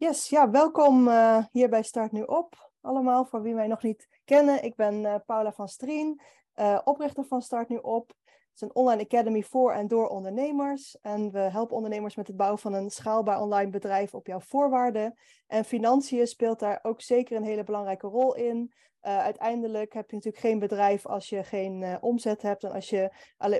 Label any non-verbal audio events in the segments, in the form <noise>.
Yes, ja, welkom uh, hier bij Start Nu Op. Allemaal, voor wie mij nog niet kennen. Ik ben uh, Paula van Strien, uh, oprichter van Start Nu Op. Het is een online academy voor en door ondernemers. En we helpen ondernemers met het bouwen van een schaalbaar online bedrijf op jouw voorwaarden. En financiën speelt daar ook zeker een hele belangrijke rol in. Uh, uiteindelijk heb je natuurlijk geen bedrijf als je geen uh, omzet hebt. En als je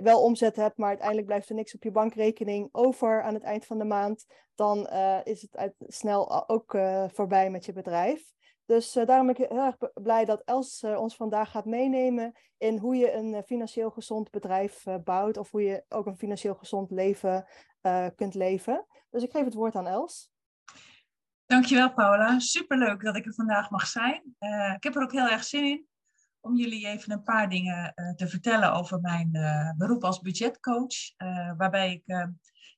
wel omzet hebt, maar uiteindelijk blijft er niks op je bankrekening over aan het eind van de maand. Dan uh, is het uit, snel ook voorbij met je bedrijf. Dus daarom ben ik heel erg blij dat Els ons vandaag gaat meenemen in hoe je een financieel gezond bedrijf bouwt. Of hoe je ook een financieel gezond leven kunt leven. Dus ik geef het woord aan Els. Dankjewel Paula, superleuk dat ik er vandaag mag zijn. Uh, ik heb er ook heel erg zin in om jullie even een paar dingen uh, te vertellen over mijn uh, beroep als budgetcoach. waarbij ik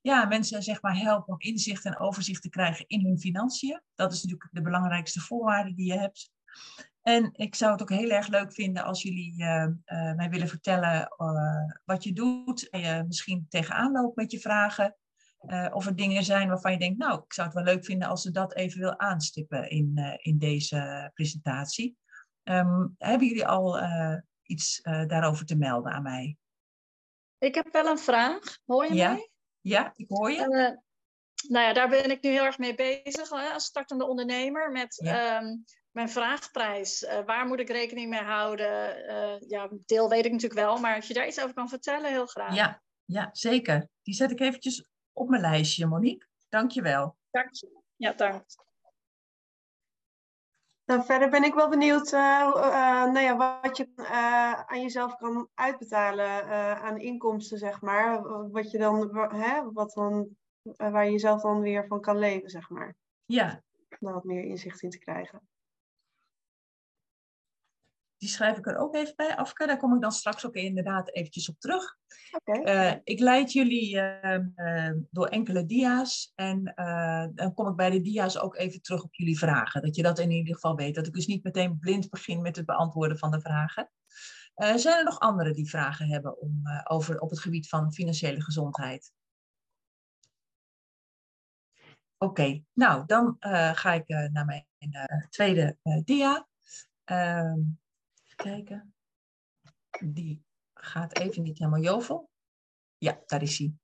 ja, mensen zeg maar, help om inzicht en overzicht te krijgen in hun financiën. Dat is natuurlijk de belangrijkste voorwaarde die je hebt. En ik zou het ook heel erg leuk vinden als jullie mij willen vertellen wat je doet. En misschien tegenaan loopt met je vragen. Uh, of er dingen zijn waarvan je denkt, nou, ik zou het wel leuk vinden als ze dat even wil aanstippen in, uh, in deze presentatie. Um, hebben jullie al uh, iets daarover te melden aan mij? Ik heb wel een vraag. Hoor je ja? mij? Ja, ik hoor je. nou ja, daar ben ik nu heel erg mee bezig hè, als startende ondernemer met ja. um, mijn vraagprijs. waar moet ik rekening mee houden? ja, deel weet ik natuurlijk wel, maar als je daar iets over kan vertellen, heel graag. Ja, ja zeker. Die zet ik eventjes op mijn lijstje, Monique. Dank je wel. Dank je. Ja, dank. Nou, verder ben ik wel benieuwd uh, uh, nou ja, wat je uh, aan jezelf kan uitbetalen aan inkomsten, zeg maar. Wat je dan, hè, wat dan, waar je jezelf dan weer van kan leven, zeg maar. Ja. Om wat meer inzicht in te krijgen. Die schrijf ik er ook even bij, Afke. Daar kom ik dan straks ook inderdaad eventjes op terug. Okay. Uh, ik leid jullie uh, uh, door enkele dia's. En dan kom ik bij de dia's ook even terug op jullie vragen. Dat je dat in ieder geval weet. Dat ik dus niet meteen blind begin met het beantwoorden van de vragen. zijn er nog anderen die vragen hebben om, over, op het gebied van financiële gezondheid? Oké, okay. nou dan ga ik naar mijn tweede dia. Ehm, kijken. Die gaat even niet helemaal jovel. Ja, daar is hij.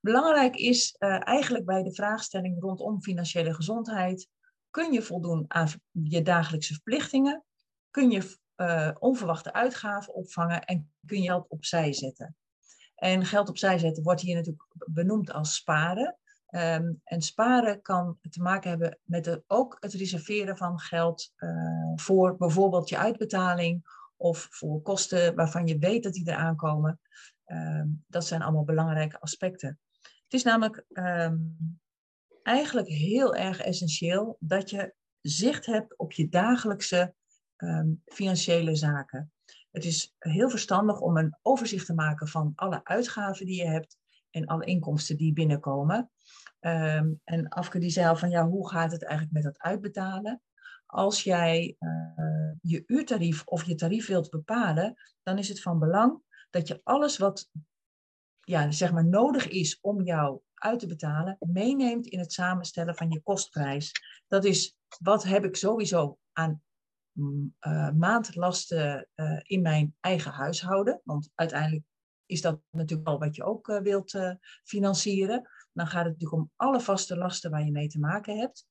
Belangrijk is uh, eigenlijk bij de vraagstelling rondom financiële gezondheid. Kun je voldoen aan je dagelijkse verplichtingen? Kun je uh, onverwachte uitgaven opvangen en kun je geld opzij zetten? En geld opzij zetten wordt hier natuurlijk benoemd als sparen. Um, en sparen kan te maken hebben met ook het reserveren van geld uh, voor bijvoorbeeld je uitbetaling of voor kosten waarvan je weet dat die eraan komen. Um, dat zijn allemaal belangrijke aspecten. Het is namelijk um, eigenlijk heel erg essentieel dat je zicht hebt op je dagelijkse financiële zaken. Het is heel verstandig om een overzicht te maken van alle uitgaven die je hebt en alle inkomsten die binnenkomen. Um, en Afke die zei al van ja, hoe gaat het eigenlijk met dat uitbetalen? Als jij uh, je uurtarief of je tarief wilt bepalen, dan is het van belang dat je alles wat ja, zeg maar nodig is om jou uit te betalen, meeneemt in het samenstellen van je kostprijs. Dat is wat heb ik sowieso aan uh, maandlasten uh, in mijn eigen huishouden. Want uiteindelijk is dat natuurlijk al wat je ook wilt financieren dan gaat het natuurlijk om alle vaste lasten waar je mee te maken hebt.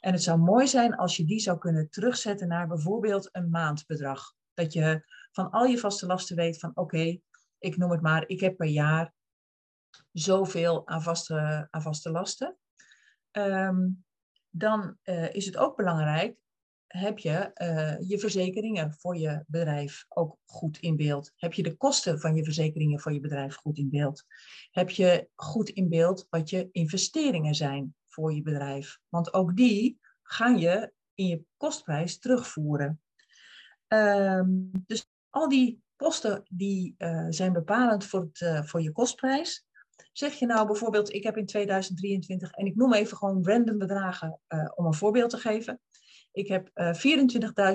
En het zou mooi zijn als je die zou kunnen terugzetten naar bijvoorbeeld een maandbedrag. Dat je van al je vaste lasten weet van oké, ik noem het maar, ik heb per jaar zoveel aan vaste, aan vaste lasten. Um, dan uh, is het ook belangrijk heb je uh, je verzekeringen voor je bedrijf ook goed in beeld? Heb je de kosten van je verzekeringen voor je bedrijf goed in beeld? Heb je goed in beeld wat je investeringen zijn voor je bedrijf? Want ook die ga je in je kostprijs terugvoeren. Um, dus al die posten die uh, zijn bepalend voor, het, uh, voor je kostprijs. Zeg je nou bijvoorbeeld, ik heb in 2023, en ik noem even gewoon random bedragen om een voorbeeld te geven. Ik heb uh,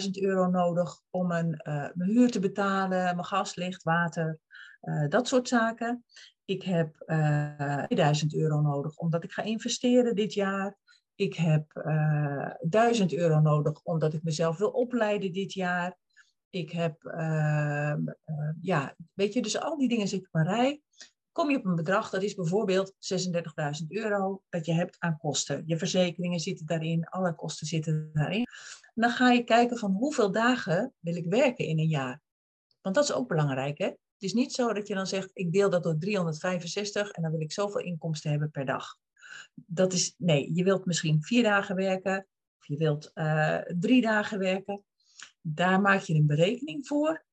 24.000 euro nodig om een, uh, mijn huur te betalen, mijn gas, licht, water, uh, dat soort zaken. Ik heb 2000 euro nodig omdat ik ga investeren dit jaar. ik heb uh, 1000 euro nodig omdat ik mezelf wil opleiden dit jaar. Ik heb, uh, ja, weet je, dus al die dingen zitten op een rij. Kom je op een bedrag, dat is bijvoorbeeld 36.000 euro dat je hebt aan kosten. Je verzekeringen zitten daarin, alle kosten zitten daarin. Dan ga je kijken van hoeveel dagen wil ik werken in een jaar. Want dat is ook belangrijk, hè? Het is niet zo dat je dan zegt, ik deel dat door 365 en dan wil ik zoveel inkomsten hebben per dag. Dat is, nee, je wilt misschien vier dagen werken, of je wilt uh, drie dagen werken. Daar maak je een berekening voor.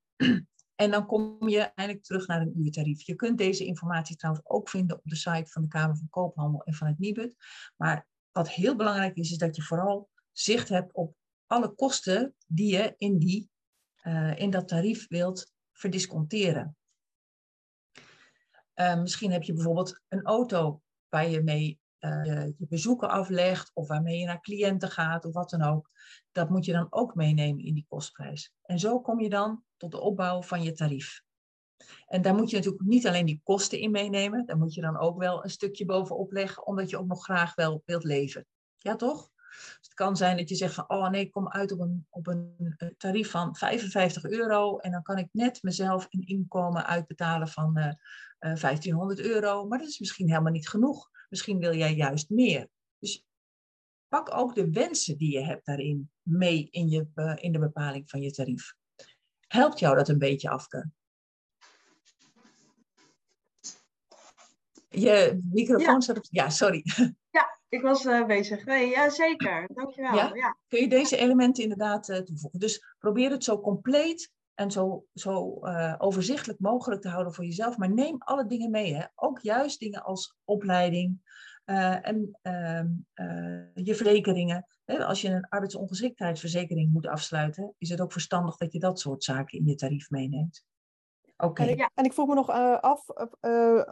En dan kom je eindelijk terug naar een uurtarief. Je kunt deze informatie trouwens ook vinden op de site van de Kamer van Koophandel en van het Nibud. Maar wat heel belangrijk is, is dat je vooral zicht hebt op alle kosten die je in, die, uh, in dat tarief wilt verdisconteren. Uh, misschien heb je bijvoorbeeld een auto waar je mee uh, je bezoeken aflegt of waarmee je naar cliënten gaat of wat dan ook. Dat moet je dan ook meenemen in die kostprijs. En zo kom je dan tot de opbouw van je tarief. En daar moet je natuurlijk niet alleen die kosten in meenemen, daar moet je dan ook wel een stukje bovenop leggen, omdat je ook nog graag wel wilt leven. Ja, toch? Dus het kan zijn dat je zegt van, oh nee, ik kom uit op een, op een tarief van 55 euro en dan kan ik net mezelf een inkomen uitbetalen van uh, uh, 1500 euro, maar dat is misschien helemaal niet genoeg. Misschien wil jij juist meer. Dus pak ook de wensen die je hebt daarin mee in, je, in de bepaling van je tarief. Helpt jou dat een beetje, Afke? Je microfoon ja. staat op... Ja, sorry. <laughs> Ja, ik was uh, bezig. Nee, ja, zeker. Dankjewel. Ja? ja? Kun je deze elementen inderdaad uh, toevoegen? Dus probeer het zo compleet en zo, zo uh, overzichtelijk mogelijk te houden voor jezelf. Maar neem alle dingen mee. Hè? Ook juist dingen als opleiding en ehm, je verzekeringen. Als je een arbeidsongeschiktheidsverzekering moet afsluiten, is het ook verstandig dat je dat soort zaken in je tarief meeneemt. Oké. Okay. En, ja, en, ik vroeg me nog uh, af, uh,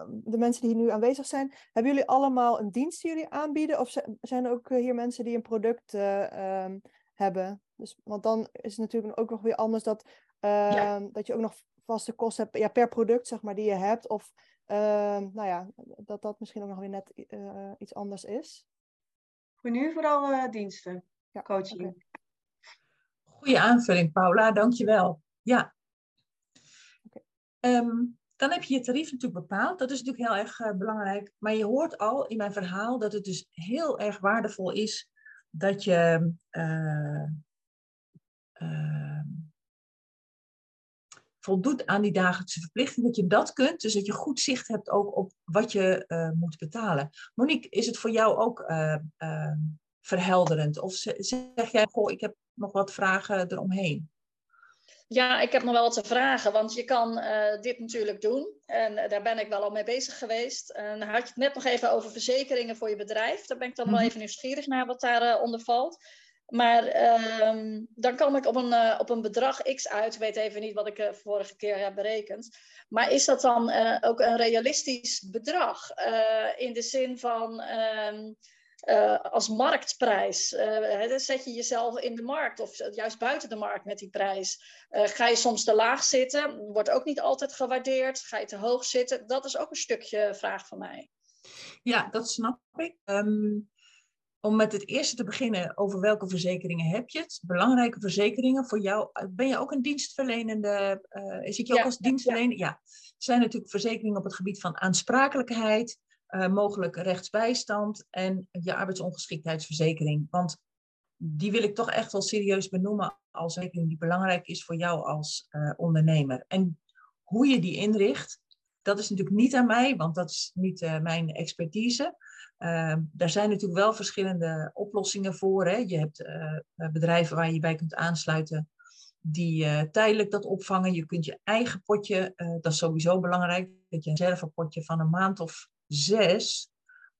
de mensen die hier nu aanwezig zijn, hebben jullie allemaal een dienst die jullie aanbieden? Of zijn er ook hier mensen die een product uh, um, hebben? Dus, want dan is het natuurlijk ook nog weer anders dat, ja. Ehm, dat je ook nog vaste kosten hebt ja, per product, zeg maar, die je hebt. Of ehm, nou ja, dat dat misschien ook nog weer net iets anders is. Voor nu vooral diensten, ja, coaching. Okay. Goeie aanvulling, Paula, dankjewel. Ja, Um, dan heb je je tarief natuurlijk bepaald. Dat is natuurlijk heel erg uh, belangrijk. Maar je hoort al in mijn verhaal dat het dus heel erg waardevol is dat je uh, uh, voldoet aan die dagelijkse verplichting. Dat je dat kunt. Dus dat je goed zicht hebt ook op wat je moet betalen. Monique, is het voor jou ook ehm, verhelderend? Of zeg jij, goh, ik heb nog wat vragen eromheen? Ja, ik heb nog wel wat te vragen, want je kan uh, dit natuurlijk doen. En daar ben ik wel al mee bezig geweest. En had je het net nog even over verzekeringen voor je bedrijf. Daar ben ik dan wel even nieuwsgierig naar wat daaronder uh, onder valt. Maar ehm, dan kom ik op een, op een bedrag X uit. Ik weet even niet wat ik vorige keer heb berekend. Maar is dat dan ook een realistisch bedrag? in de zin van ehm, als marktprijs. Zet je jezelf in de markt of juist buiten de markt met die prijs. Ga je soms te laag zitten, wordt ook niet altijd gewaardeerd. Ga je te hoog zitten, dat is ook een stukje vraag van mij. Ja, dat snap ik. Um, om met het eerste te beginnen, over welke verzekeringen heb je het? Belangrijke verzekeringen voor jou. Ben je ook een dienstverlenende? zit je ook ja, als dienstverlener? Ja. ja. Zijn natuurlijk verzekeringen op het gebied van aansprakelijkheid uh, mogelijk rechtsbijstand en je arbeidsongeschiktheidsverzekering. Want die wil ik toch echt wel serieus benoemen als rekening die belangrijk is voor jou als uh, ondernemer. En hoe je die inricht, dat is natuurlijk niet aan mij, want dat is niet uh, mijn expertise. daar zijn natuurlijk wel verschillende oplossingen voor. Hè. Je hebt bedrijven waar je bij kunt aansluiten die tijdelijk dat opvangen. Je kunt je eigen potje, dat is sowieso belangrijk, dat je een reservepotje van een maand of zes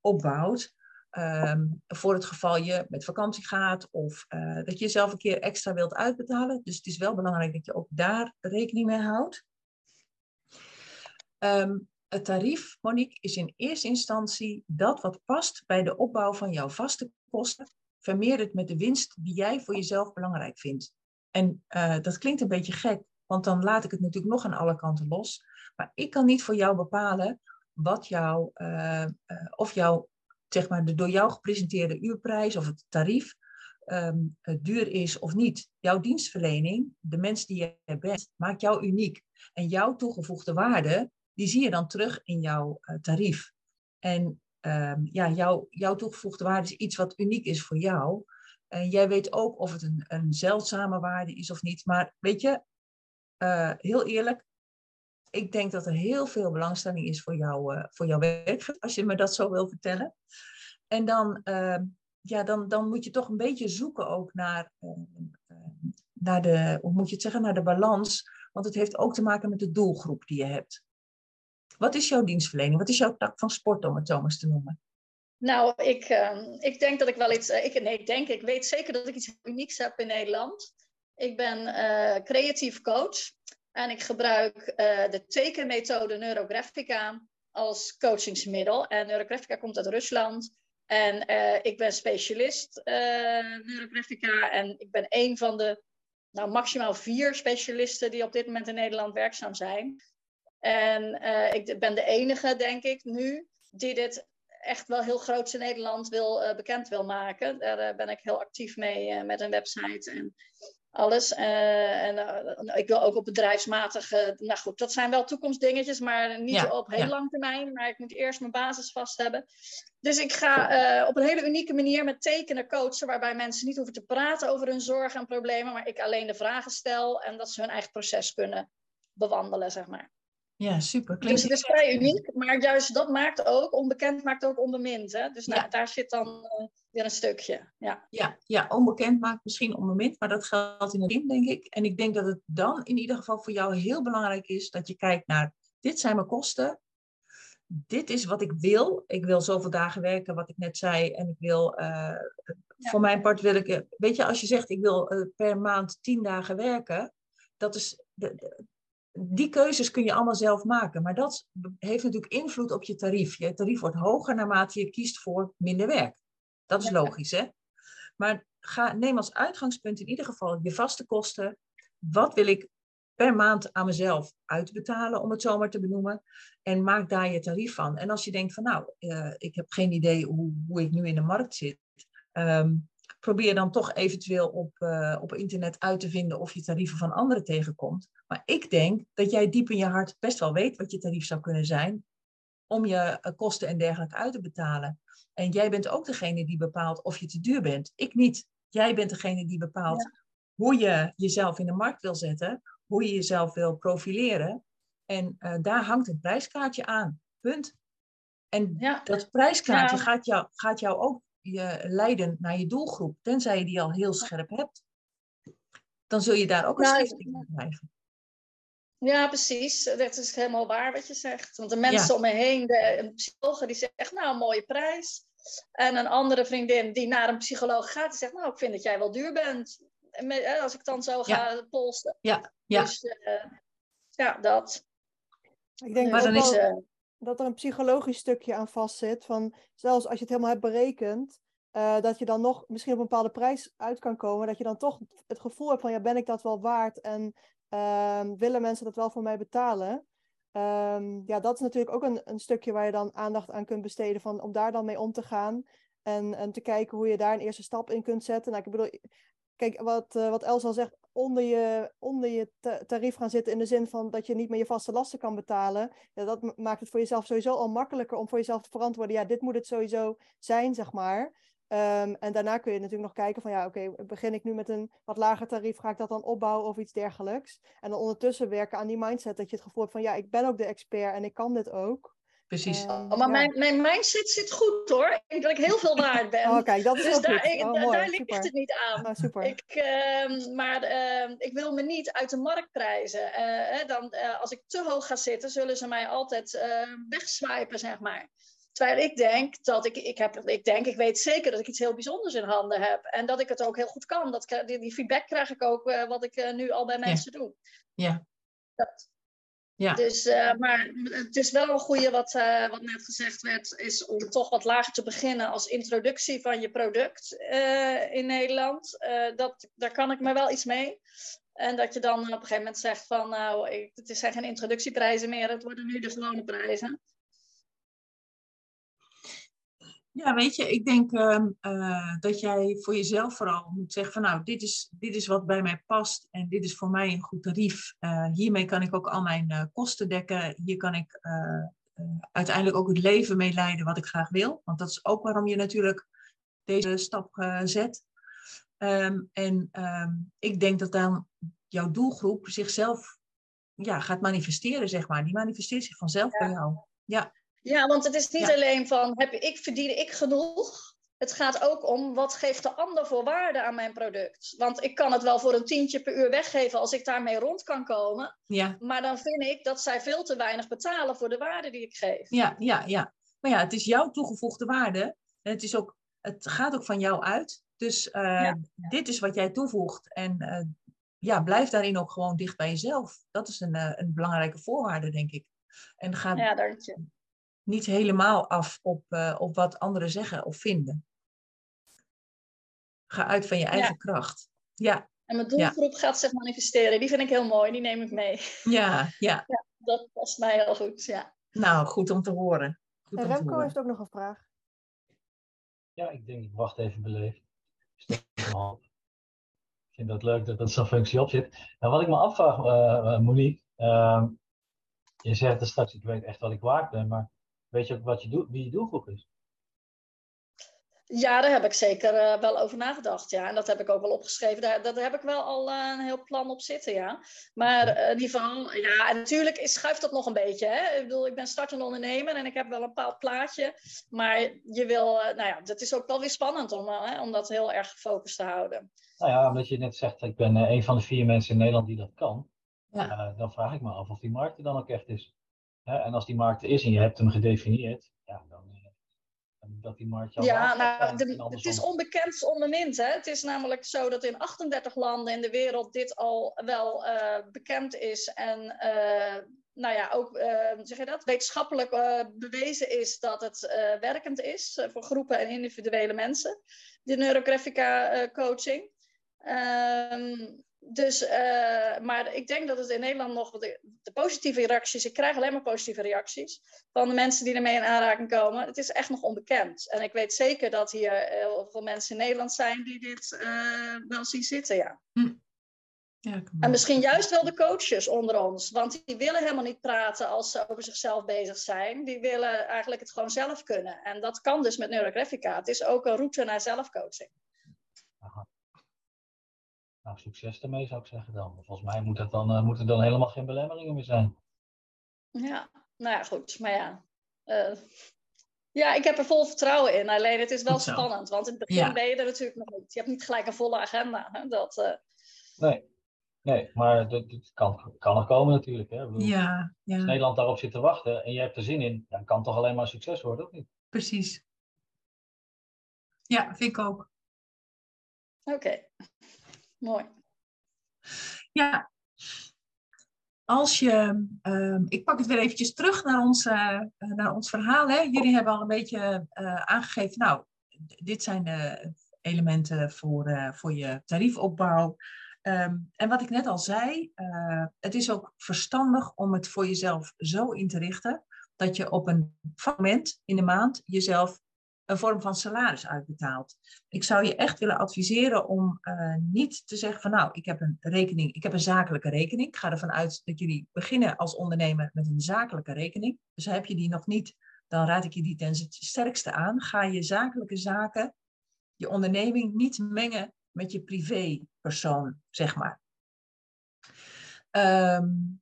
opbouwt. Um, voor het geval je met vakantie gaat of dat je jezelf een keer extra wilt uitbetalen. Dus het is wel belangrijk dat je ook daar rekening mee houdt. Um, het tarief, Monique, is in eerste instantie dat wat past bij de opbouw van jouw vaste kosten. Vermeer het met de winst die jij voor jezelf belangrijk vindt. En uh, dat klinkt een beetje gek, want dan laat ik het natuurlijk nog aan alle kanten los. Maar ik kan niet voor jou bepalen wat jouw, uh, uh, of jouw zeg maar, de door jou gepresenteerde uurprijs of het tarief ehm, duur is of niet. Jouw dienstverlening, de mens die je bent, maakt jou uniek. En jouw toegevoegde waarde, die zie je dan terug in jouw uh, tarief. En um, ja, jouw, jouw toegevoegde waarde is iets wat uniek is voor jou. En jij weet ook of het een, een zeldzame waarde is of niet. Maar weet je, uh, heel eerlijk, ik denk dat er heel veel belangstelling is voor, jou, uh, voor jouw werk, als je me dat zo wil vertellen. En dan, uh, ja, dan, dan moet je toch een beetje zoeken ook naar, naar de, hoe moet je het zeggen, naar de balans. Want het heeft ook te maken met de doelgroep die je hebt. Wat is jouw dienstverlening? Wat is jouw tak van sport, om het eens te noemen? Nou, ik, uh, ik denk dat ik wel iets. Ik, nee, denk, ik weet zeker dat ik iets unieks heb in Nederland. Ik ben uh, creatief coach en ik gebruik uh, de tekenmethode Neurographica als coachingsmiddel. En Neurographica komt uit Rusland. En ik ben specialist Neurographica en ik ben een van de nou, maximaal vier specialisten die op dit moment in Nederland werkzaam zijn. En uh, ik ben de enige, denk ik, nu die dit echt wel heel groot in Nederland wil, uh, bekend wil maken. Daar uh, ben ik heel actief mee met een website en alles. en ik wil ook op bedrijfsmatige. Nou goed, dat zijn wel toekomstdingetjes, maar niet ja, op heel ja. lang termijn. Maar ik moet eerst mijn basis vast hebben. Dus ik ga op een hele unieke manier met tekenen coachen, waarbij mensen niet hoeven te praten over hun zorgen en problemen, maar ik alleen de vragen stel en dat ze hun eigen proces kunnen bewandelen, zeg maar. Ja, super. Klinkt dus het is vrij uniek, maar juist dat maakt ook, onbekend maakt ook onbemind. Hè? Dus nou, daar zit dan uh, weer een stukje. Ja. Ja, ja, onbekend maakt misschien onbemind, maar dat geldt in het denk ik. En ik denk dat het dan in ieder geval voor jou heel belangrijk is dat je kijkt naar, dit zijn mijn kosten, dit is wat ik wil. Ik wil zoveel dagen werken, wat ik net zei, en ik wil, uh, ja. voor mijn part wil ik, weet je, als je zegt ik wil uh, per maand tien dagen werken, dat is, de, de, die keuzes kun je allemaal zelf maken. Maar dat heeft natuurlijk invloed op je tarief. Je tarief wordt hoger naarmate je kiest voor minder werk. Dat is logisch, hè? Maar ga, neem als uitgangspunt in ieder geval je vaste kosten. Wat wil ik per maand aan mezelf uitbetalen, om het zo maar te benoemen. En maak daar je tarief van. En als je denkt van nou, uh, ik heb geen idee hoe, hoe ik nu in de markt zit. Um, probeer dan toch eventueel op, uh, op internet uit te vinden of je tarieven van anderen tegenkomt. Maar ik denk dat jij diep in je hart best wel weet wat je tarief zou kunnen zijn om je uh, kosten en dergelijke uit te betalen. En jij bent ook degene die bepaalt of je te duur bent. Ik niet. Jij bent degene die bepaalt ja. hoe je jezelf in de markt wil zetten, hoe je jezelf wil profileren. En uh, daar hangt een prijskaartje aan. Punt. En ja. dat prijskaartje ja. gaat, jou, gaat jou ook je leiden naar je doelgroep, tenzij je die al heel scherp hebt. Dan zul je daar ook een nou, schifting in krijgen. Ja, precies. Dat is helemaal waar wat je zegt. Want de mensen ja. om me heen, de, een psycholoog die zegt, nou, een mooie prijs. En een andere vriendin die naar een psycholoog gaat, die zegt, nou, ik vind dat jij wel duur bent. Met, als ik dan zo ga ja. polsen. Ja, ja. Dus uh, ja, dat. Ik denk maar dan is, uh, dat er een psychologisch stukje aan vastzit. Van zelfs als je het helemaal hebt berekend, uh, dat je dan nog misschien op een bepaalde prijs uit kan komen. Dat je dan toch het gevoel hebt van ja, ben ik dat wel waard? En uh, willen mensen dat wel voor mij betalen? Um, ja, dat is natuurlijk ook een, een, stukje waar je dan aandacht aan kunt besteden. Van, om daar dan mee om te gaan. En, en te kijken hoe je daar een eerste stap in kunt zetten. Nou, ik bedoel, kijk, wat, uh, wat Els al zegt, onder je, onder je tarief gaan zitten in de zin van dat je niet meer je vaste lasten kan betalen. Ja, dat maakt het voor jezelf sowieso al makkelijker om voor jezelf te verantwoorden. Ja, dit moet het sowieso zijn, zeg maar. Um, en daarna kun je natuurlijk nog kijken van ja, oké, okay, begin ik nu met een wat lager tarief, ga ik dat dan opbouwen of iets dergelijks. En dan ondertussen werken aan die mindset dat je het gevoel hebt van ja, ik ben ook de expert en ik kan dit ook. Precies. Uh, oh, maar ja. mijn, mijn mindset zit goed hoor. Ik denk dat ik heel veel waard ben. oh, kijk, dat is dus daar, ik, oh, mooi, daar ligt super. het niet aan. Oh, super. Ik, uh, maar uh, ik wil me niet uit de markt prijzen. Eh, dan, eh, als ik te hoog ga zitten, zullen ze mij altijd eh, wegswipen, zeg maar. Terwijl ik denk dat ik, ik heb, ik denk, ik weet zeker dat ik iets heel bijzonders in handen heb. En dat ik het ook heel goed kan. Dat, die, feedback krijg ik ook wat ik nu al bij mensen ja. doe. Ja. Dat. Ja. Dus, uh, maar het is wel een goede wat, wat net gezegd werd, is om toch wat lager te beginnen als introductie van je product in Nederland. dat, daar kan ik me wel iets mee. En dat je dan op een gegeven moment zegt van, nou, ik, het zijn geen introductieprijzen meer, het worden nu de gewone prijzen. Ja, weet je, ik denk ehm, eh, dat jij voor jezelf vooral moet zeggen van nou, dit is, dit is wat bij mij past en dit is voor mij een goed tarief. Uh, hiermee kan ik ook al mijn uh, kosten dekken. Hier kan ik uiteindelijk ook het leven mee leiden wat ik graag wil. Want dat is ook waarom je natuurlijk deze stap zet. Um, en um, ik denk dat dan jouw doelgroep zichzelf ja, gaat manifesteren, zeg maar. Die manifesteert zich vanzelf ja. bij jou. Ja. Ja, want het is niet alleen van, heb ik, verdien ik genoeg? Het gaat ook om, wat geeft de ander voor waarde aan mijn product? Want ik kan het wel voor een tientje per uur weggeven als ik daarmee rond kan komen. Ja. Maar dan vind ik dat zij veel te weinig betalen voor de waarde die ik geef. Ja, ja, ja. Maar ja, het is jouw toegevoegde waarde. En het, is ook, het gaat ook van jou uit. Dus uh, ja. dit is wat jij toevoegt. En uh, ja, blijf daarin ook gewoon dicht bij jezelf. Dat is een, uh, een belangrijke voorwaarde, denk ik. En ga ja, dank je. Niet helemaal af op, uh, op wat anderen zeggen of vinden. Ga uit van je eigen ja. kracht. Ja. En mijn doelgroep ja. gaat zich manifesteren. Die vind ik heel mooi. Die neem ik mee. Ja, ja. <laughs> ja dat past mij heel goed, ja. Nou, goed om te horen. Goed en Remco heeft ook nog een vraag. Ja, ik denk, ik wacht even beleefd. Ik vind dat leuk dat er zo'n functie op zit. Nou, wat ik me afvraag, uh, Monique. Uh, je zegt er straks, ik weet echt wat ik waard ben, maar weet je ook wat je doet, wie je doelgroep is? Ja, daar heb ik zeker uh, wel over nagedacht. Ja. En dat heb ik ook wel opgeschreven. Daar, daar heb ik wel al uh, een heel plan op zitten, ja. Maar uh, in ieder geval, ja, en natuurlijk is, schuift dat nog een beetje. Hè? Ik bedoel, ik ben startende ondernemer en ik heb wel een bepaald plaatje. Maar je wil, nou ja, dat is ook wel weer spannend om, hè, om dat heel erg gefocust te houden. Nou ja, omdat je net zegt, ik ben een van de vier mensen in Nederland die dat kan. Ja. dan vraag ik me af of die markt er dan ook echt is. En als die markt er is en je hebt hem gedefinieerd, ja, dan dat die markt Ja, nou, de, het is onbekend onbemind. Hè? Het is namelijk zo dat in 38 landen in de wereld dit al wel uh, bekend is. En uh, nou ja, ook uh, zeg je dat, wetenschappelijk bewezen is dat het werkend is voor groepen en individuele mensen. De neurographica coaching. Ehm, dus, uh, maar ik denk dat het in Nederland nog de, de, positieve reacties, ik krijg alleen maar positieve reacties van de mensen die ermee in aanraking komen. Het is echt nog onbekend. En ik weet zeker dat hier heel veel mensen in Nederland zijn die dit uh, wel zien zitten, ja. Hm. ja en misschien juist wel de coaches onder ons, want die willen helemaal niet praten als ze over zichzelf bezig zijn. Die willen eigenlijk het gewoon zelf kunnen. En dat kan dus met Neurographica. Het is ook een route naar zelfcoaching. Aha. Nou, succes ermee zou ik zeggen dan. Volgens mij moet, het dan, uh, moet er dan helemaal geen belemmeringen meer zijn. Ja, nou ja, goed. Maar ja, uh, ja, ik heb er vol vertrouwen in. Alleen het is wel spannend, want in het begin ja. ben je er natuurlijk nog niet. Je hebt niet gelijk een volle agenda. Hè? Dat, uh... Nee. nee, maar het kan, kan er komen natuurlijk. Hè? Bedoel, ja, ja. Als Nederland daarop zit te wachten en je hebt er zin in, dan kan het toch alleen maar succes worden, of niet? Precies. Ja, vind ik ook. Oké. Okay. Mooi. Ja. Als je, uh, ik pak het weer eventjes terug naar ons, uh, naar ons verhaal. Hè. Jullie hebben al een beetje uh, aangegeven, nou, dit zijn de elementen voor, voor je tariefopbouw. Um, en wat ik net al zei, het is ook verstandig om het voor jezelf zo in te richten dat je op een moment in de maand jezelf een vorm van salaris uitbetaalt. Ik zou je echt willen adviseren om uh, niet te zeggen van nou, ik heb een rekening, ik heb een zakelijke rekening. Ik ga ervan uit dat jullie beginnen als ondernemer met een zakelijke rekening. Dus heb je die nog niet, dan raad ik je die ten sterkste aan. Ga je zakelijke zaken, je onderneming niet mengen met je privépersoon, zeg maar. Um,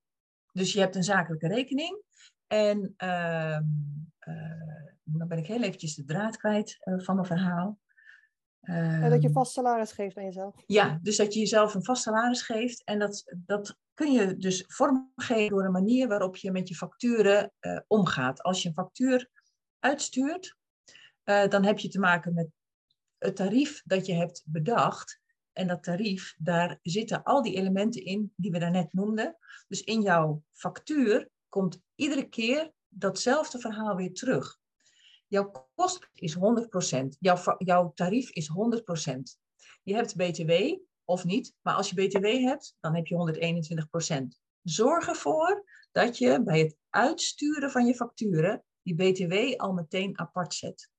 dus je hebt een zakelijke rekening en um, uh, dan ben ik heel eventjes de draad kwijt uh, van mijn verhaal. Um, dat je vast salaris geeft aan jezelf. Ja, dus dat je jezelf een vast salaris geeft. En dat, dat kun je dus vormgeven door een manier waarop je met je facturen uh, omgaat. Als je een factuur uitstuurt, uh, dan heb je te maken met het tarief dat je hebt bedacht. En dat tarief, daar zitten al die elementen in die we daarnet noemden. Dus in jouw factuur komt iedere keer datzelfde verhaal weer terug. Jouw kost is 100%. Jouw, jouw tarief is 100%. Je hebt BTW of niet, maar als je BTW hebt, dan heb je 121%. Zorg ervoor dat je bij het uitsturen van je facturen die BTW al meteen apart zet.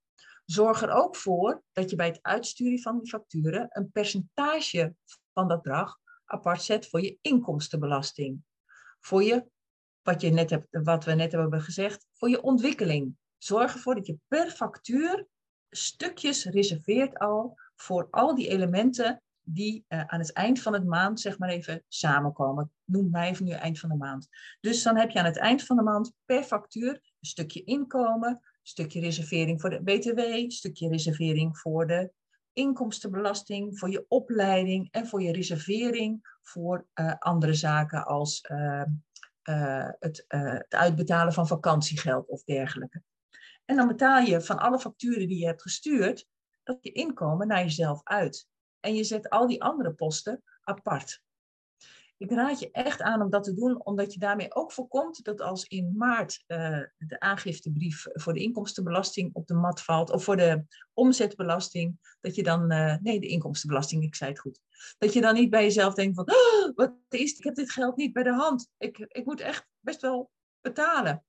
Zorg er ook voor dat je bij het uitsturen van die facturen een percentage van dat bedrag apart zet voor je inkomstenbelasting. Voor je, wat, je net hebt, wat we net hebben gezegd, voor je ontwikkeling. Zorg ervoor dat je per factuur stukjes reserveert al voor al die elementen die uh, aan het eind van het maand, zeg maar even, samenkomen. Noem mij even nu eind van de maand. Dus dan heb je aan het eind van de maand per factuur een stukje inkomen, een stukje reservering voor de BTW, een stukje reservering voor de inkomstenbelasting, voor je opleiding en voor je reservering voor uh, andere zaken als uh, het, het uitbetalen van vakantiegeld of dergelijke. En dan betaal je van alle facturen die je hebt gestuurd, dat je inkomen naar jezelf uit. En je zet al die andere posten apart. Ik raad je echt aan om dat te doen, omdat je daarmee ook voorkomt dat als in maart uh, de aangiftebrief voor de inkomstenbelasting op de mat valt, of voor de omzetbelasting, dat je dan, uh, nee, de inkomstenbelasting, ik zei het goed, dat je dan niet bij jezelf denkt van, oh, wat is, ik heb dit geld niet bij de hand, ik, ik moet echt best wel betalen.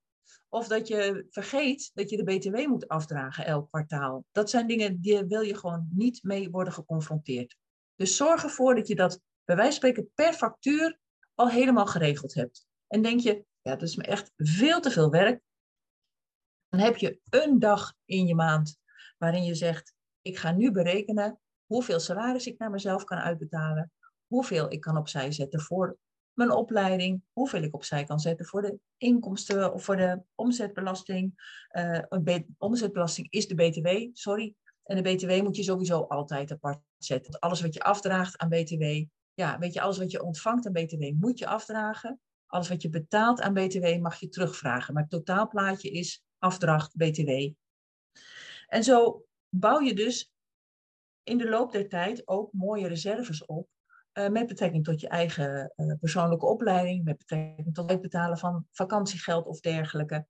Of dat je vergeet dat je de BTW moet afdragen elk kwartaal. Dat zijn dingen die wil je gewoon niet mee worden geconfronteerd. Dus zorg ervoor dat je dat bij wijze van spreken per factuur al helemaal geregeld hebt. En denk je, ja, dat is me echt veel te veel werk. Dan heb je een dag in je maand waarin je zegt, ik ga nu berekenen hoeveel salaris ik naar mezelf kan uitbetalen, hoeveel ik kan opzij zetten voor mijn opleiding, hoeveel ik opzij kan zetten voor de inkomsten of voor de omzetbelasting. Uh, omzetbelasting is de BTW, sorry. En de BTW moet je sowieso altijd apart zetten. Want alles wat je afdraagt aan BTW, ja, weet je, alles wat je ontvangt aan BTW moet je afdragen. Alles wat je betaalt aan BTW mag je terugvragen. Maar het totaalplaatje is afdracht BTW. En zo bouw je dus in de loop der tijd ook mooie reserves op uh, met betrekking tot je eigen uh, persoonlijke opleiding, met betrekking tot het betalen van vakantiegeld of dergelijke.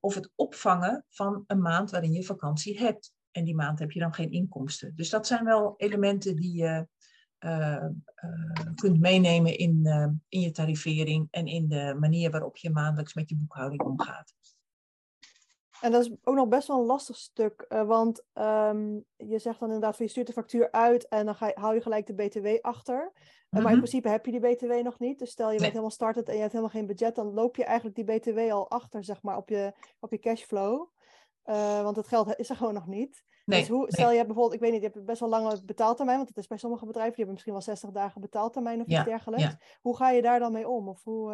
of het opvangen van een maand waarin je vakantie hebt. En die maand heb je dan geen inkomsten. Dus dat zijn wel elementen die je uh, kunt meenemen in, in je tarivering en in de manier waarop je maandelijks met je boekhouding omgaat. En dat is ook nog best wel een lastig stuk, uh, want um, je zegt dan inderdaad van je stuurt de factuur uit en dan ga je, hou je gelijk de BTW achter. -hmm. Maar in Mhm. principe heb je die BTW nog niet. Dus stel je Nee. bent helemaal startend en je hebt helemaal geen budget, dan loop je eigenlijk die BTW al achter, zeg maar, op je, op je cashflow. Uh, want het geld is er gewoon nog niet. Nee, dus hoe, nee. stel je hebt bijvoorbeeld, ik weet niet, je hebt best wel lange betaaltermijn, want het is bij sommige bedrijven, die hebben misschien wel 60 dagen betaaltermijn of Ja, iets dergelijks. ja. Hoe ga je daar dan mee om? Of hoe,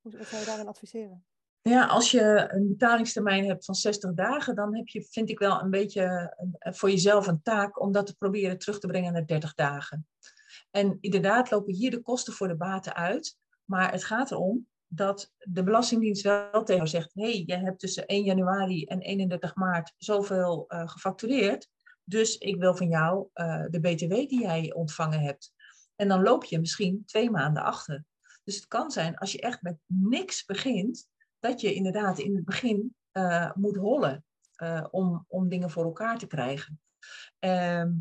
hoe wat zou je daarin adviseren? Ja, als je een betalingstermijn hebt van 60 dagen, dan heb je, vind ik wel een beetje een- voor jezelf een taak om dat te proberen terug te brengen naar 30 dagen. En inderdaad lopen hier de kosten voor de baten uit. Maar het gaat erom dat de Belastingdienst wel tegen jou zegt: hey, jij hebt tussen 1 januari en 31 maart zoveel eh, gefactureerd. Dus ik wil van jou eh, de BTW die jij ontvangen hebt. En dan loop je misschien twee maanden achter. Dus het kan zijn, als je echt met niks begint, dat je inderdaad in het begin eh, moet hollen eh, om, om dingen voor elkaar te krijgen. Ehm,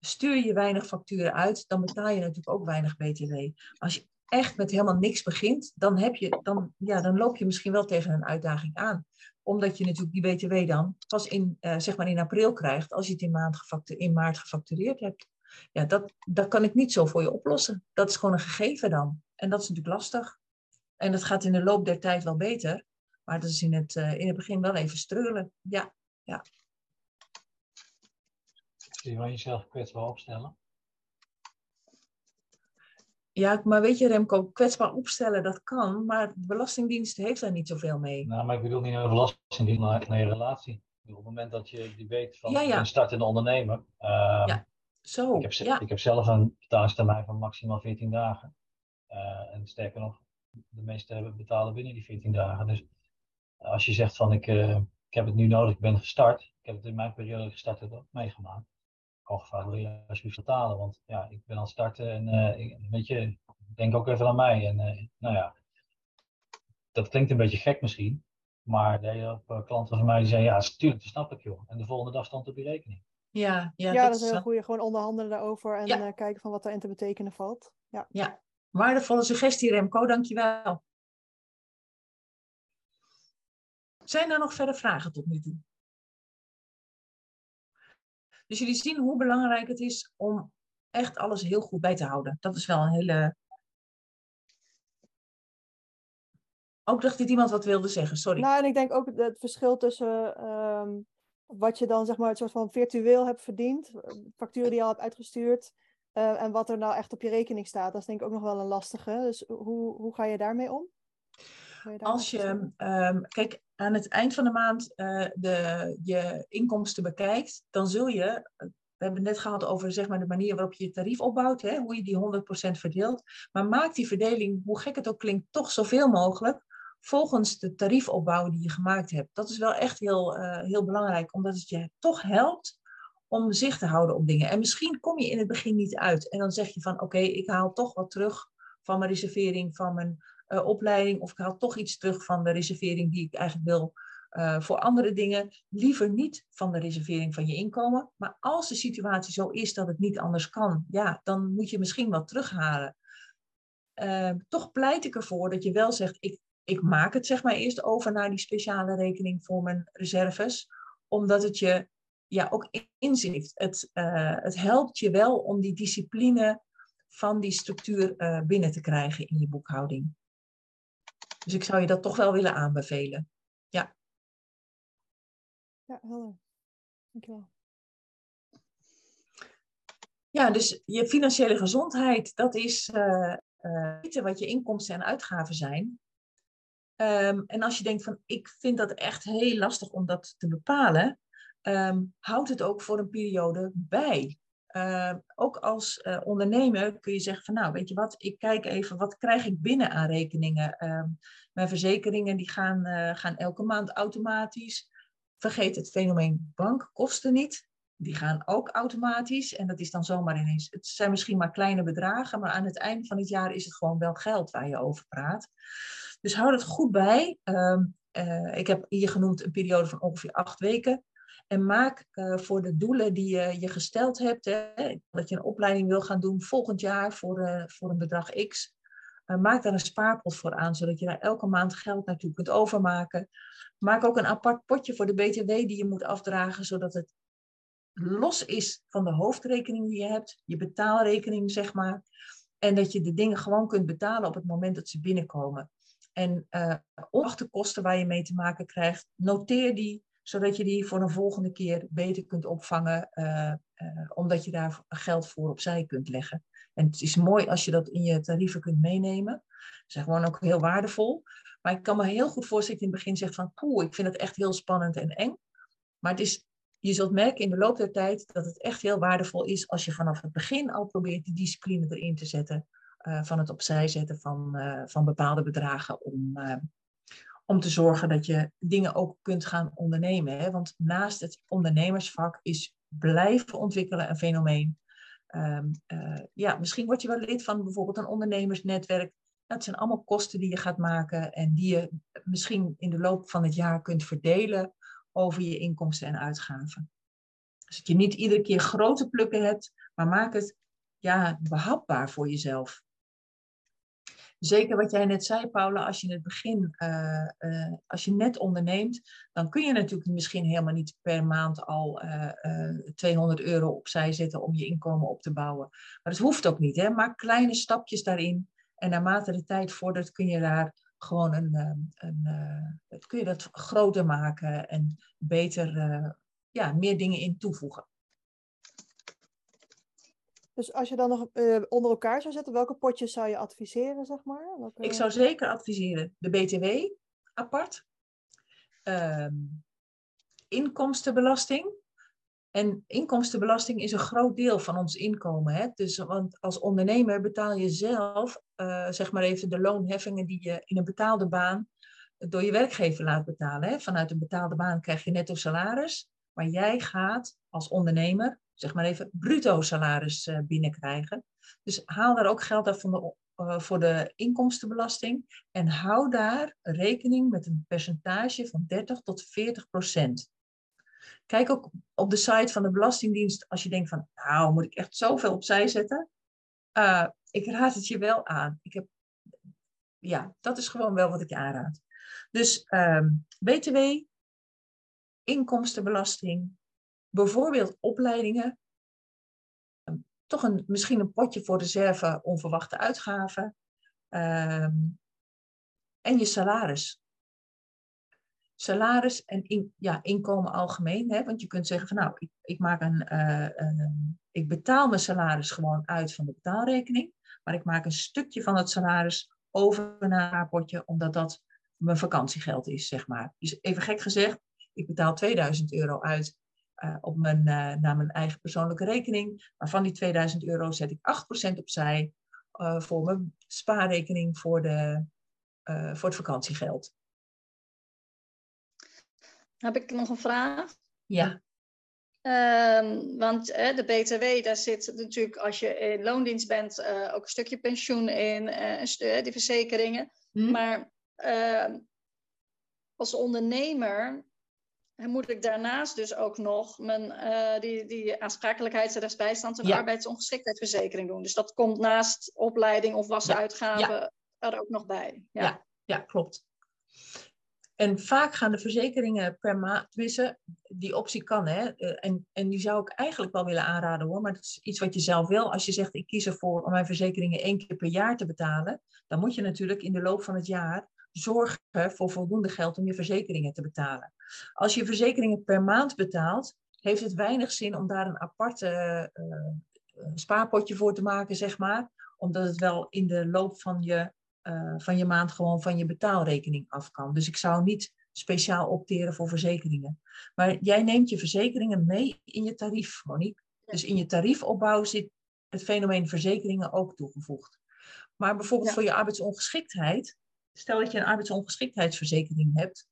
stuur je weinig facturen uit, dan betaal je natuurlijk ook weinig BTW. Als je echt met helemaal niks begint, dan, heb je, dan, ja, dan loop je misschien wel tegen een uitdaging aan. Omdat je natuurlijk die BTW dan pas in, eh, zeg maar in april krijgt, als je het in, maand in maart gefactureerd hebt. Ja, dat, dat kan ik niet zo voor je oplossen. Dat is gewoon een gegeven dan. En dat is natuurlijk lastig. En dat gaat in de loop der tijd wel beter. Maar dat is in het, eh, in het begin wel even streulen. Ja, ja. Kun je wel jezelf kwetsbaar opstellen? ja, maar weet je Remco, kwetsbaar opstellen, dat kan. Maar de Belastingdienst heeft daar niet zoveel mee. Nou, maar ik bedoel niet naar de belastingdienst, maar naar je relatie. Op het moment dat je, je weet van Ja, ja. ben startende ondernemer. ehm, Ja. Zo, ik, heb, ze- ja. ik heb zelf een betalingstermijn van maximaal 14 dagen. Eh, en sterker nog, de meeste hebben betalen binnen die 14 dagen. Dus als je zegt van ik, eh, ik heb het nu nodig, ik ben gestart. Ik heb het in mijn periode gestart ook meegemaakt. Ik kan gevraagd leren alsjeblieft betalen, want ja, ik ben aan het starten en eh, ik, weet je, denk ook even aan mij. En eh, nou ja, dat klinkt een beetje gek misschien. Maar de hele klanten van mij die zeiden, ja, natuurlijk, dat snap ik joh. En de volgende dag stond op je rekening. Ja, ja, Ja, dat, is is een goede. Gewoon onderhandelen daarover en Ja. eh, kijken van wat daarin te betekenen valt. Ja. ja. Waardevolle suggestie Remco, dankjewel. Zijn er nog verder vragen tot nu toe? Dus jullie zien hoe belangrijk het is om echt alles heel goed bij te houden. Dat is wel een hele. Ook dacht dat iemand wat wilde zeggen, sorry. Nou, en ik denk ook het verschil tussen ehm, wat je dan zeg maar het soort van virtueel hebt verdiend, facturen die je al hebt uitgestuurd, uh, en wat er nou echt op je rekening staat. Dat is denk ik ook nog wel een lastige. Dus hoe, hoe ga je daarmee om? Je Als je, um, kijk, aan het eind van de maand uh, de, je inkomsten bekijkt, dan zul je, we hebben het net gehad over zeg maar, de manier waarop je je tarief opbouwt, hè, hoe je die 100% verdeelt. Maar maak die verdeling, hoe gek het ook klinkt, toch zoveel mogelijk volgens de tariefopbouw die je gemaakt hebt. Dat is wel echt heel, uh, heel belangrijk, omdat het je toch helpt om zicht te houden op dingen. En misschien kom je in het begin niet uit. En dan zeg je van oké, ik haal toch wat terug van mijn reservering, van mijn uh, opleiding. Of ik haal toch iets terug van de reservering die ik eigenlijk wil uh, voor andere dingen. Liever niet van de reservering van je inkomen. Maar als de situatie zo is dat het niet anders kan, ja, dan moet je misschien wat terughalen. Uh, toch pleit ik ervoor dat je wel zegt, ik, ik maak het zeg maar eerst over naar die speciale rekening voor mijn reserves. Omdat het je ja, ook inzicht. Het, uh, het helpt je wel om die discipline van die structuur uh, binnen te krijgen in je boekhouding. Dus ik zou je dat toch wel willen aanbevelen. Ja. Ja, helder. Dankjewel. Ja, dus je financiële gezondheid, dat is uh, weten wat je inkomsten en uitgaven zijn. Um, en als je denkt van, ik vind dat echt heel lastig om dat te bepalen, um, houd het ook voor een periode bij. Uh, ook als uh, ondernemer kun je zeggen van nou weet je wat, ik kijk even wat krijg ik binnen aan rekeningen. Uh, mijn verzekeringen die gaan, uh, gaan elke maand automatisch. Vergeet het fenomeen bankkosten niet. Die gaan ook automatisch en dat is dan zomaar ineens. Het zijn misschien maar kleine bedragen, maar aan het eind van het jaar is het gewoon wel geld waar je over praat. Dus hou het goed bij. Ehm, ik heb hier genoemd een periode van ongeveer acht weken. En maak uh, voor de doelen die je je gesteld hebt, hè, dat je een opleiding wil gaan doen volgend jaar voor, uh, voor een bedrag X, uh, maak daar een spaarpot voor aan, zodat je daar elke maand geld naartoe kunt overmaken. Maak ook een apart potje voor de BTW die je moet afdragen, zodat het los is van de hoofdrekening die je hebt, je betaalrekening zeg maar. En dat je de dingen gewoon kunt betalen op het moment dat ze binnenkomen. En uh, ongeacht de kosten waar je mee te maken krijgt, noteer die zodat je die voor een volgende keer beter kunt opvangen, uh, uh, omdat je daar geld voor opzij kunt leggen. En het is mooi als je dat in je tarieven kunt meenemen. Dat is gewoon ook heel waardevol. Maar ik kan me heel goed voorstellen dat je in het begin zegt van, poeh, ik vind het echt heel spannend en eng. Maar het is, je zult merken in de loop der tijd dat het echt heel waardevol is als je vanaf het begin al probeert die discipline erin te zetten. Uh, van het opzij zetten van, van bepaalde bedragen om, om te zorgen dat je dingen ook kunt gaan ondernemen. Hè? Want naast het ondernemersvak is blijven ontwikkelen een fenomeen. Um, uh, ja, misschien word je wel lid van bijvoorbeeld een ondernemersnetwerk. Dat zijn allemaal kosten die je gaat maken en die je misschien in de loop van het jaar kunt verdelen over je inkomsten en uitgaven. Dus dat je niet iedere keer grote plukken hebt, maar maak het ja, behapbaar voor jezelf zeker wat jij net zei, Paula, als je in het begin, uh, uh, als je net onderneemt, dan kun je natuurlijk misschien helemaal niet per maand al uh, eh, 200 euro opzij zetten om je inkomen op te bouwen. Maar dat hoeft ook niet, hè? Maak kleine stapjes daarin. En naarmate de tijd vordert, kun je daar gewoon een, een kun je dat groter maken en beter, ja, meer dingen in toevoegen. Dus als je dan nog uh, onder elkaar zou zetten, welke potjes zou je adviseren, zeg maar? Welke... Ik zou zeker adviseren de BTW apart, um, inkomstenbelasting. En inkomstenbelasting is een groot deel van ons inkomen. Hè? Dus, want als ondernemer betaal je zelf, uh, zeg maar even, de loonheffingen die je in een betaalde baan door je werkgever laat betalen. Hè? Vanuit een betaalde baan krijg je netto salaris. Maar jij gaat als ondernemer zeg maar even, bruto salaris uh, binnenkrijgen. Dus haal daar ook geld af de, uh, voor de inkomstenbelasting en hou daar rekening met een percentage van 30 tot 40 procent. Kijk ook op de site van de Belastingdienst als je denkt van, nou, moet ik echt zoveel opzij zetten? Uh, ik raad het je wel aan. Ik heb, ja, dat is gewoon wel wat ik aanraad. Dus um, BTW, inkomstenbelasting, bijvoorbeeld opleidingen, toch een, misschien een potje voor reserve onverwachte uitgaven ehm, en je salaris. Salaris en ja, inkomen algemeen, hè? want je kunt zeggen van nou, ik, ik, maak een, uh, ik betaal mijn salaris gewoon uit van de betaalrekening, maar ik maak een stukje van het salaris over naar een potje, omdat dat mijn vakantiegeld is, zeg maar. Dus even gek gezegd, ik betaal 2000 euro uit uh, op mijn, uh, naar mijn eigen persoonlijke rekening. Maar van die 2000 euro zet ik 8% opzij uh, voor mijn spaarrekening voor, de, voor het vakantiegeld. Heb ik nog een vraag? Ja. Um, want de BTW, daar zit natuurlijk als je in loondienst bent ook een stukje pensioen in, die verzekeringen. Hm? Maar ehm, als ondernemer moet ik daarnaast dus ook nog mijn, uh, die, die aansprakelijkheids- en rechtsbijstand en Ja. arbeidsongeschiktheidsverzekering doen. Dus dat komt naast opleiding of wassen Ja, uitgaven er ook nog bij. Ja. Ja. Klopt. En vaak gaan de verzekeringen per maand, tenminste, die optie kan, hè. eh, En, en die zou ik eigenlijk wel willen aanraden hoor, maar dat is iets wat je zelf wil. Als je zegt, ik kies ervoor om mijn verzekeringen één keer per jaar te betalen, dan moet je natuurlijk in de loop van het jaar zorgen voor voldoende geld om je verzekeringen te betalen. Als je verzekeringen per maand betaalt, heeft het weinig zin om daar een apart eh, eh, spaarpotje voor te maken, zeg maar. Omdat het wel in de loop van je, eh, van je maand gewoon van je betaalrekening af kan. Dus ik zou niet speciaal opteren voor verzekeringen. Maar jij neemt je verzekeringen mee in je tarief, Monique. Dus in je tariefopbouw zit het fenomeen verzekeringen ook toegevoegd. Maar bijvoorbeeld Ja. voor je arbeidsongeschiktheid, stel dat je een arbeidsongeschiktheidsverzekering hebt,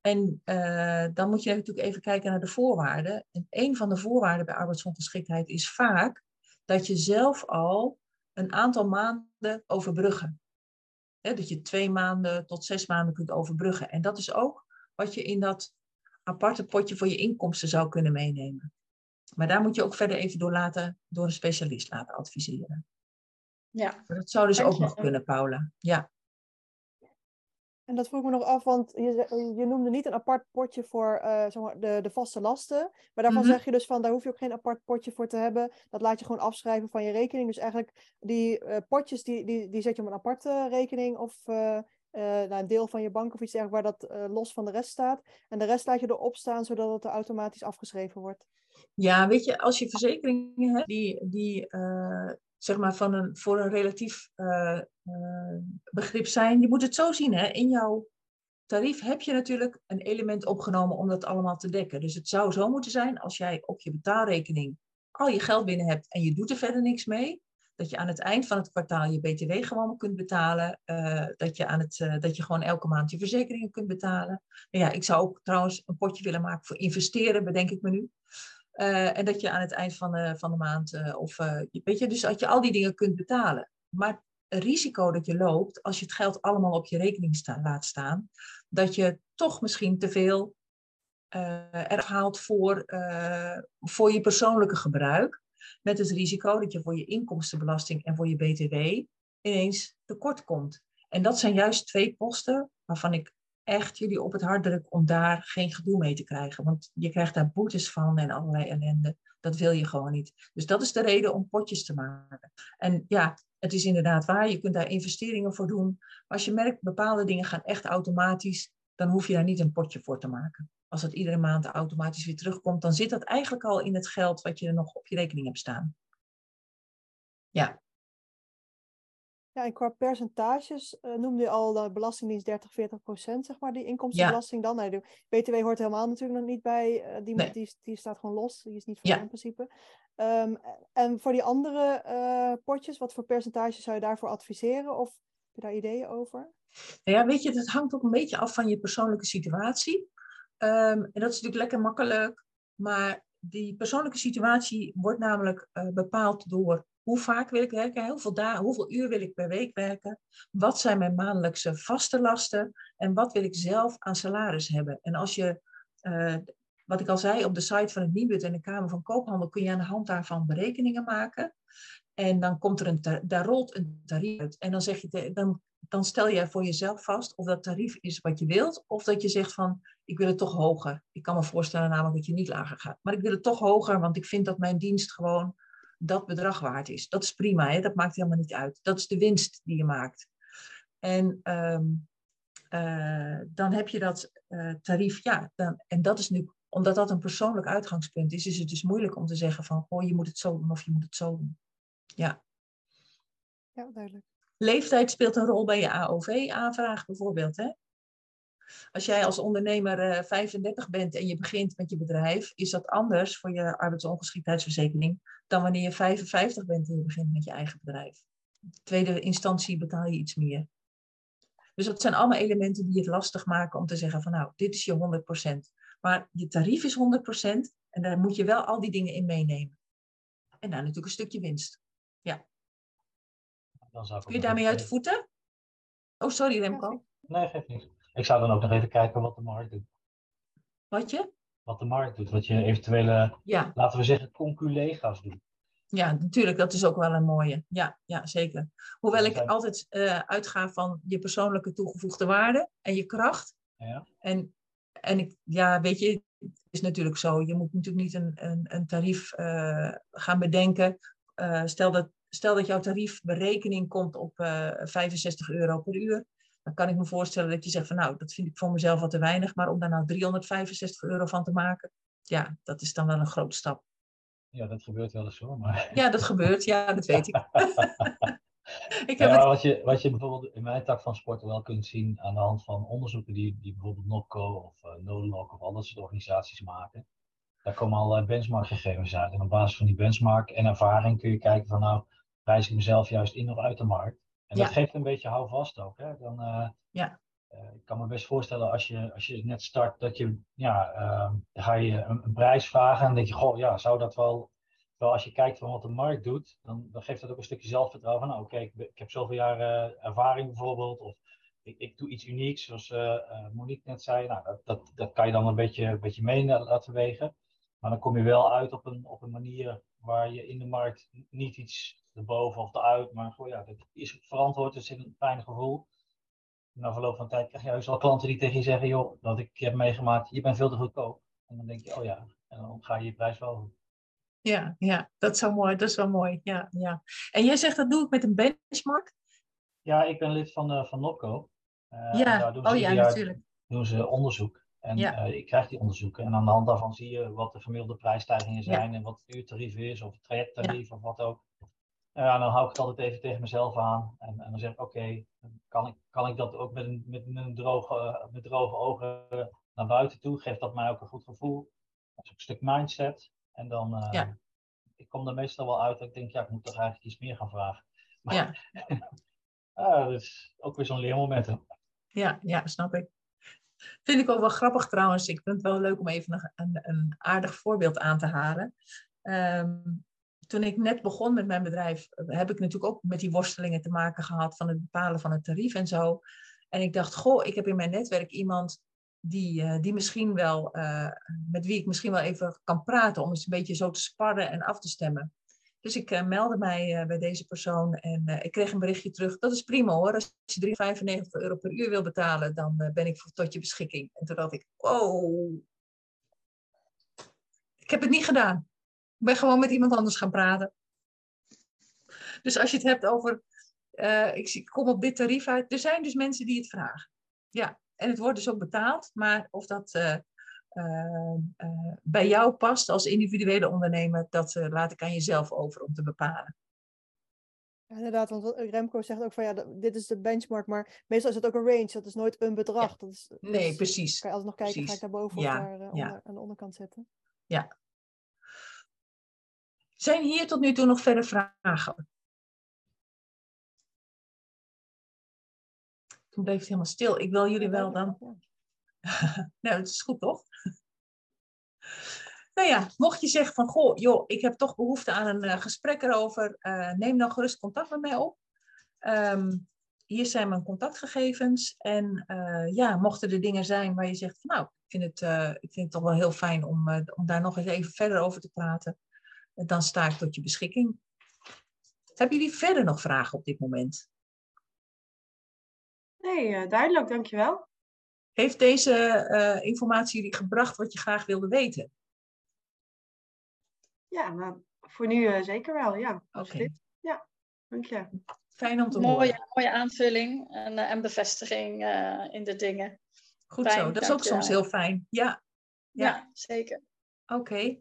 en eh, dan moet je natuurlijk even kijken naar de voorwaarden. En een van de voorwaarden bij arbeidsongeschiktheid is vaak dat je zelf al een aantal maanden overbruggen. Hè, dat je twee maanden tot zes maanden kunt overbruggen. En dat is ook wat je in dat aparte potje voor je inkomsten zou kunnen meenemen. Maar daar moet je ook verder even door, laten, door een specialist laten adviseren. Ja. Dat zou dus ook nog kunnen, Paula. Ja. En dat vroeg ik me nog af, want je, je noemde niet een apart potje voor eh, zeg maar de, de vaste lasten. Maar daarvan Mhm. zeg je dus van, daar hoef je ook geen apart potje voor te hebben. Dat laat je gewoon afschrijven van je rekening. Dus eigenlijk die eh, potjes, die, die, die zet je op een aparte rekening of eh, naar een deel van je bank of iets dergelijks waar dat los van de rest staat. En de rest laat je erop staan, zodat het er automatisch afgeschreven wordt. Ja, weet je, als je verzekeringen hebt die, die zeg maar van een, voor een relatief eh, eh, begrip zijn, je moet het zo zien, hè? in jouw tarief heb je natuurlijk een element opgenomen om dat allemaal te dekken. Dus het zou zo moeten zijn, als jij op je betaalrekening al je geld binnen hebt en je doet er verder niks mee, dat je aan het eind van het kwartaal je BTW gewoon kunt betalen, eh, dat, je aan het, dat je gewoon elke maand je verzekeringen kunt betalen. Nou ja, ik zou ook trouwens een potje willen maken voor investeren, bedenk ik me nu. Eh, en dat je aan het eind van de, van de maand, eh, of eh, weet je, dus dat je al die dingen kunt betalen. Maar het risico dat je loopt, als je het geld allemaal op je rekening laat staan, dat je toch misschien te veel eraf haalt voor, voor je persoonlijke gebruik. Met het risico dat je voor je inkomstenbelasting en voor je BTW ineens tekort komt. En dat zijn juist twee posten waarvan ik echt jullie op het hart druk om daar geen gedoe mee te krijgen. Want je krijgt daar boetes van en allerlei ellende. Dat wil je gewoon niet. Dus dat is de reden om potjes te maken. En ja, het is inderdaad waar. Je kunt daar investeringen voor doen. Maar als je merkt, bepaalde dingen gaan echt automatisch, dan hoef je daar niet een potje voor te maken. Als dat iedere maand automatisch weer terugkomt, dan zit dat eigenlijk al in het geld wat je nog op je rekening hebt staan. Ja, Ja, en qua percentages eh, noemde je al de Belastingdienst 30, 40 procent, zeg maar, die inkomstenbelasting dan. Nee, de BTW hoort helemaal natuurlijk nog niet bij, eh, die, Nee. die, die staat gewoon los, die is niet voor Ja. in principe. Ehm, en voor die andere eh, potjes, wat voor percentage zou je daarvoor adviseren? Of heb je daar ideeën over? Nou ja, weet je, het hangt ook een beetje af van je persoonlijke situatie. Ehm, en dat is natuurlijk lekker makkelijk, maar die persoonlijke situatie wordt namelijk bepaald door hoe vaak wil ik werken, hoeveel, dagen, hoeveel uur wil ik per week werken, wat zijn mijn maandelijkse vaste lasten en wat wil ik zelf aan salaris hebben. En als je, eh, wat ik al zei, op de site van het Nibud en de Kamer van Koophandel kun je aan de hand daarvan berekeningen maken. En dan komt er een, daar rolt een tarief uit. En dan zeg je, dan dan stel jij voor jezelf vast of dat tarief is wat je wilt, of dat je zegt van, ik wil het toch hoger. Ik kan me voorstellen namelijk dat je niet lager gaat. Maar ik wil het toch hoger, want ik vind dat mijn dienst gewoon dat bedrag waard is. Dat is prima, hè? dat maakt helemaal niet uit. Dat is de winst die je maakt. En ehm, eh, dan heb je dat uh, tarief, ja, dan, en dat is nu, omdat dat een persoonlijk uitgangspunt is, is het dus moeilijk om te zeggen van, oh, je moet het zo doen of je moet het zo doen. Ja. Ja, duidelijk. Leeftijd speelt een rol bij je AOV-aanvraag bijvoorbeeld. Hè? Als jij als ondernemer uh, 35 bent en je begint met je bedrijf, is dat anders voor je arbeidsongeschiktheidsverzekering dan wanneer je 55 bent en je begint met je eigen bedrijf. tweede instantie betaal je iets meer. Dus dat zijn allemaal elementen die het lastig maken om te zeggen van nou, dit is je 100%. Maar je tarief is 100% en daar moet je wel al die dingen in meenemen. En daar natuurlijk een stukje winst. Ja. Dan zou Kun je daarmee uit de voeten? Oh, sorry Remco. Nee, geeft niet. Ik zou dan ook nog even kijken wat de markt doet. Wat je? Wat de markt doet. Wat je eventuele, ja. laten we zeggen, conculega's doen. Ja, natuurlijk, dat is ook wel een mooie. Ja, ja zeker. Hoewel ik altijd uh, uitga van je persoonlijke toegevoegde waarde en je kracht. Ja. En, en ik, ja, weet je, het is natuurlijk zo. Je moet natuurlijk niet een, een, een tarief uh, gaan bedenken. Uh, stel, dat, stel dat jouw tariefberekening komt op 65 euro per uur. Dan kan ik me voorstellen dat je zegt van nou, dat vind ik voor mezelf wat te weinig. Maar om daar nou 365 euro van te maken, ja, dat is dan wel een grote stap. Ja, dat gebeurt wel eens hoor. Maar... <laughs> Ja, dat gebeurt. Ja, dat weet ik. <laughs> <laughs> ik heb ja, wat, je, wat je bijvoorbeeld in mijn tak van sporten wel kunt zien aan de hand van onderzoeken die, die bijvoorbeeld NOPCO of uh, NODLOC of al dat soort organisaties maken. Daar komen al benchmarkgegevens uit. En op basis van die benchmark en ervaring kun je kijken van nou, prijs ik mezelf juist in of uit de markt. En dat geeft een beetje houvast ook. Hè? Dan, uh, ja. Uh, ik kan me best voorstellen als je, als je net start dat je, ja, uh, ga je een, een, prijs vragen en denk je, goh, ja, zou dat wel, wel als je kijkt van wat de markt doet, dan, dan geeft dat ook een stukje zelfvertrouwen van, nou oké, okay, ik, ik, heb zoveel jaar ervaring bijvoorbeeld, of ik, ik doe iets unieks, zoals Monique net zei, nou, dat, dat, dat kan je dan een beetje, een beetje mee laten wegen. Maar dan kom je wel uit op een, op een manier waar je in de markt niet iets erboven of eruit, maar goh, ja, dat is verantwoord, dus in een fijn gevoel na verloop van tijd krijg je juist al klanten die tegen je zeggen, joh, dat ik heb meegemaakt, je bent veel te goedkoop. En dan denk je, oh ja, en dan ga je je prijs wel Ja, ja, dat is wel mooi, dat is wel mooi, ja, ja. En jij zegt dat doe ik met een benchmark? Ja, ik ben lid van, uh, van NOPCO. Uh, ja, oh ja, natuurlijk. doen ze onderzoek. En ja. uh, ik krijg die onderzoeken. En aan de hand daarvan zie je wat de gemiddelde prijsstijgingen zijn en wat het uurtarief is, of het trajecttarief, of wat ook. Ja, dan hou ik het altijd even tegen mezelf aan. En, en dan zeg ik, oké, okay, kan, ik, kan ik dat ook met een, met een droge, met droge ogen naar buiten toe? Geeft dat mij ook een goed gevoel? Dat is ook een stuk mindset. En dan, uh, ja. ik kom er meestal wel uit dat ik denk, ja, ik moet toch eigenlijk iets meer gaan vragen. <laughs> Maar, ja. <laughs> ah, dat is ook weer zo'n leermoment. Hè? Ja, ja, snap ik. Vind ik ook wel grappig trouwens. Ik vind het wel leuk om even een, een aardig voorbeeld aan te halen. Um, toen ik net begon met mijn bedrijf, heb ik natuurlijk ook met die worstelingen te maken gehad van het bepalen van het tarief en zo. En ik dacht, goh, ik heb in mijn netwerk iemand die, uh, die misschien wel, uh, met wie ik misschien wel even kan praten om eens een beetje zo te sparren en af te stemmen. Dus ik uh, meldde mij bij deze persoon en ik kreeg een berichtje terug. Dat is prima hoor, als je 3,95 euro per uur wil betalen, dan ben ik tot je beschikking. En toen dacht ik, wow, ik heb het niet gedaan. Ik ben gewoon met iemand anders gaan praten. Dus als je het hebt over, uh, ik kom op dit tarief uit. Er zijn dus mensen die het vragen. Ja, en het wordt dus ook betaald. Maar of dat uh, uh, bij jou past als individuele ondernemer, dat laat ik aan jezelf over om te bepalen. Ja, inderdaad, want Remco zegt ook van ja, dit is de benchmark, maar meestal is het ook een range, dat is nooit een bedrag. Ja. Dat is, nee, precies. Kan je altijd nog kijken, precies. ga ik daarboven ja. of daar uh, onder, aan de onderkant zetten? Ja, zijn hier tot nu toe nog verder vragen? Toen bleef het helemaal stil. Ik wil jullie wel dan. <laughs> nou, het is goed toch? <laughs> nou ja, mocht je zeggen van, goh, joh, ik heb toch behoefte aan een uh, gesprek erover, uh, neem dan gerust contact met mij op. Um, hier zijn mijn contactgegevens. En uh, ja, mochten er dingen zijn waar je zegt van, nou, ik vind het, ik vind het toch wel heel fijn om, om daar nog eens even verder over te praten dan sta ik tot je beschikking. Hebben jullie verder nog vragen op dit moment? Nee, duidelijk, dankjewel. Heeft deze informatie jullie gebracht wat je graag wilde weten? Ja, nou, voor nu zeker wel, ja. Oké. Ja, dank je. Fijn om te mooie, horen. Mooie aanvulling en, en bevestiging in de dingen. Goed zo, dat is ook soms heel fijn. Ja, ja. ja zeker. Oké.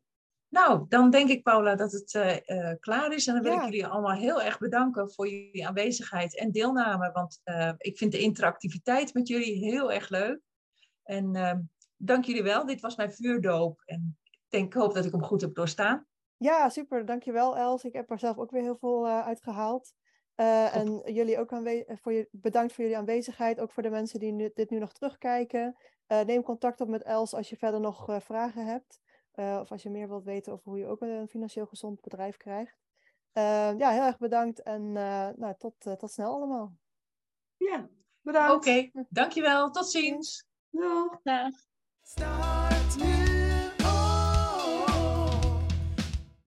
Nou, dan denk ik, Paula, dat het uh, klaar is. En dan wil ik jullie allemaal heel erg bedanken voor jullie aanwezigheid en deelname. Want uh, ik vind de interactiviteit met jullie heel erg leuk. En ehm, dank jullie wel. Dit was mijn vuurdoop. En ik denk, hoop dat ik hem goed heb doorstaan. Ja, super. Dankjewel, Els. Ik heb er zelf ook weer heel veel uitgehaald. en jullie ook voor je, bedankt voor jullie aanwezigheid. Ook voor de mensen die nu, dit nu nog terugkijken. neem contact op met Els als je verder nog vragen hebt. Uh, of als je meer wilt weten over hoe je ook een financieel gezond bedrijf krijgt. Uh, ja, heel erg bedankt en uh, nou, tot, tot snel allemaal. Ja, bedankt. Oké, okay, dankjewel. Tot ziens. Doeg. Dag.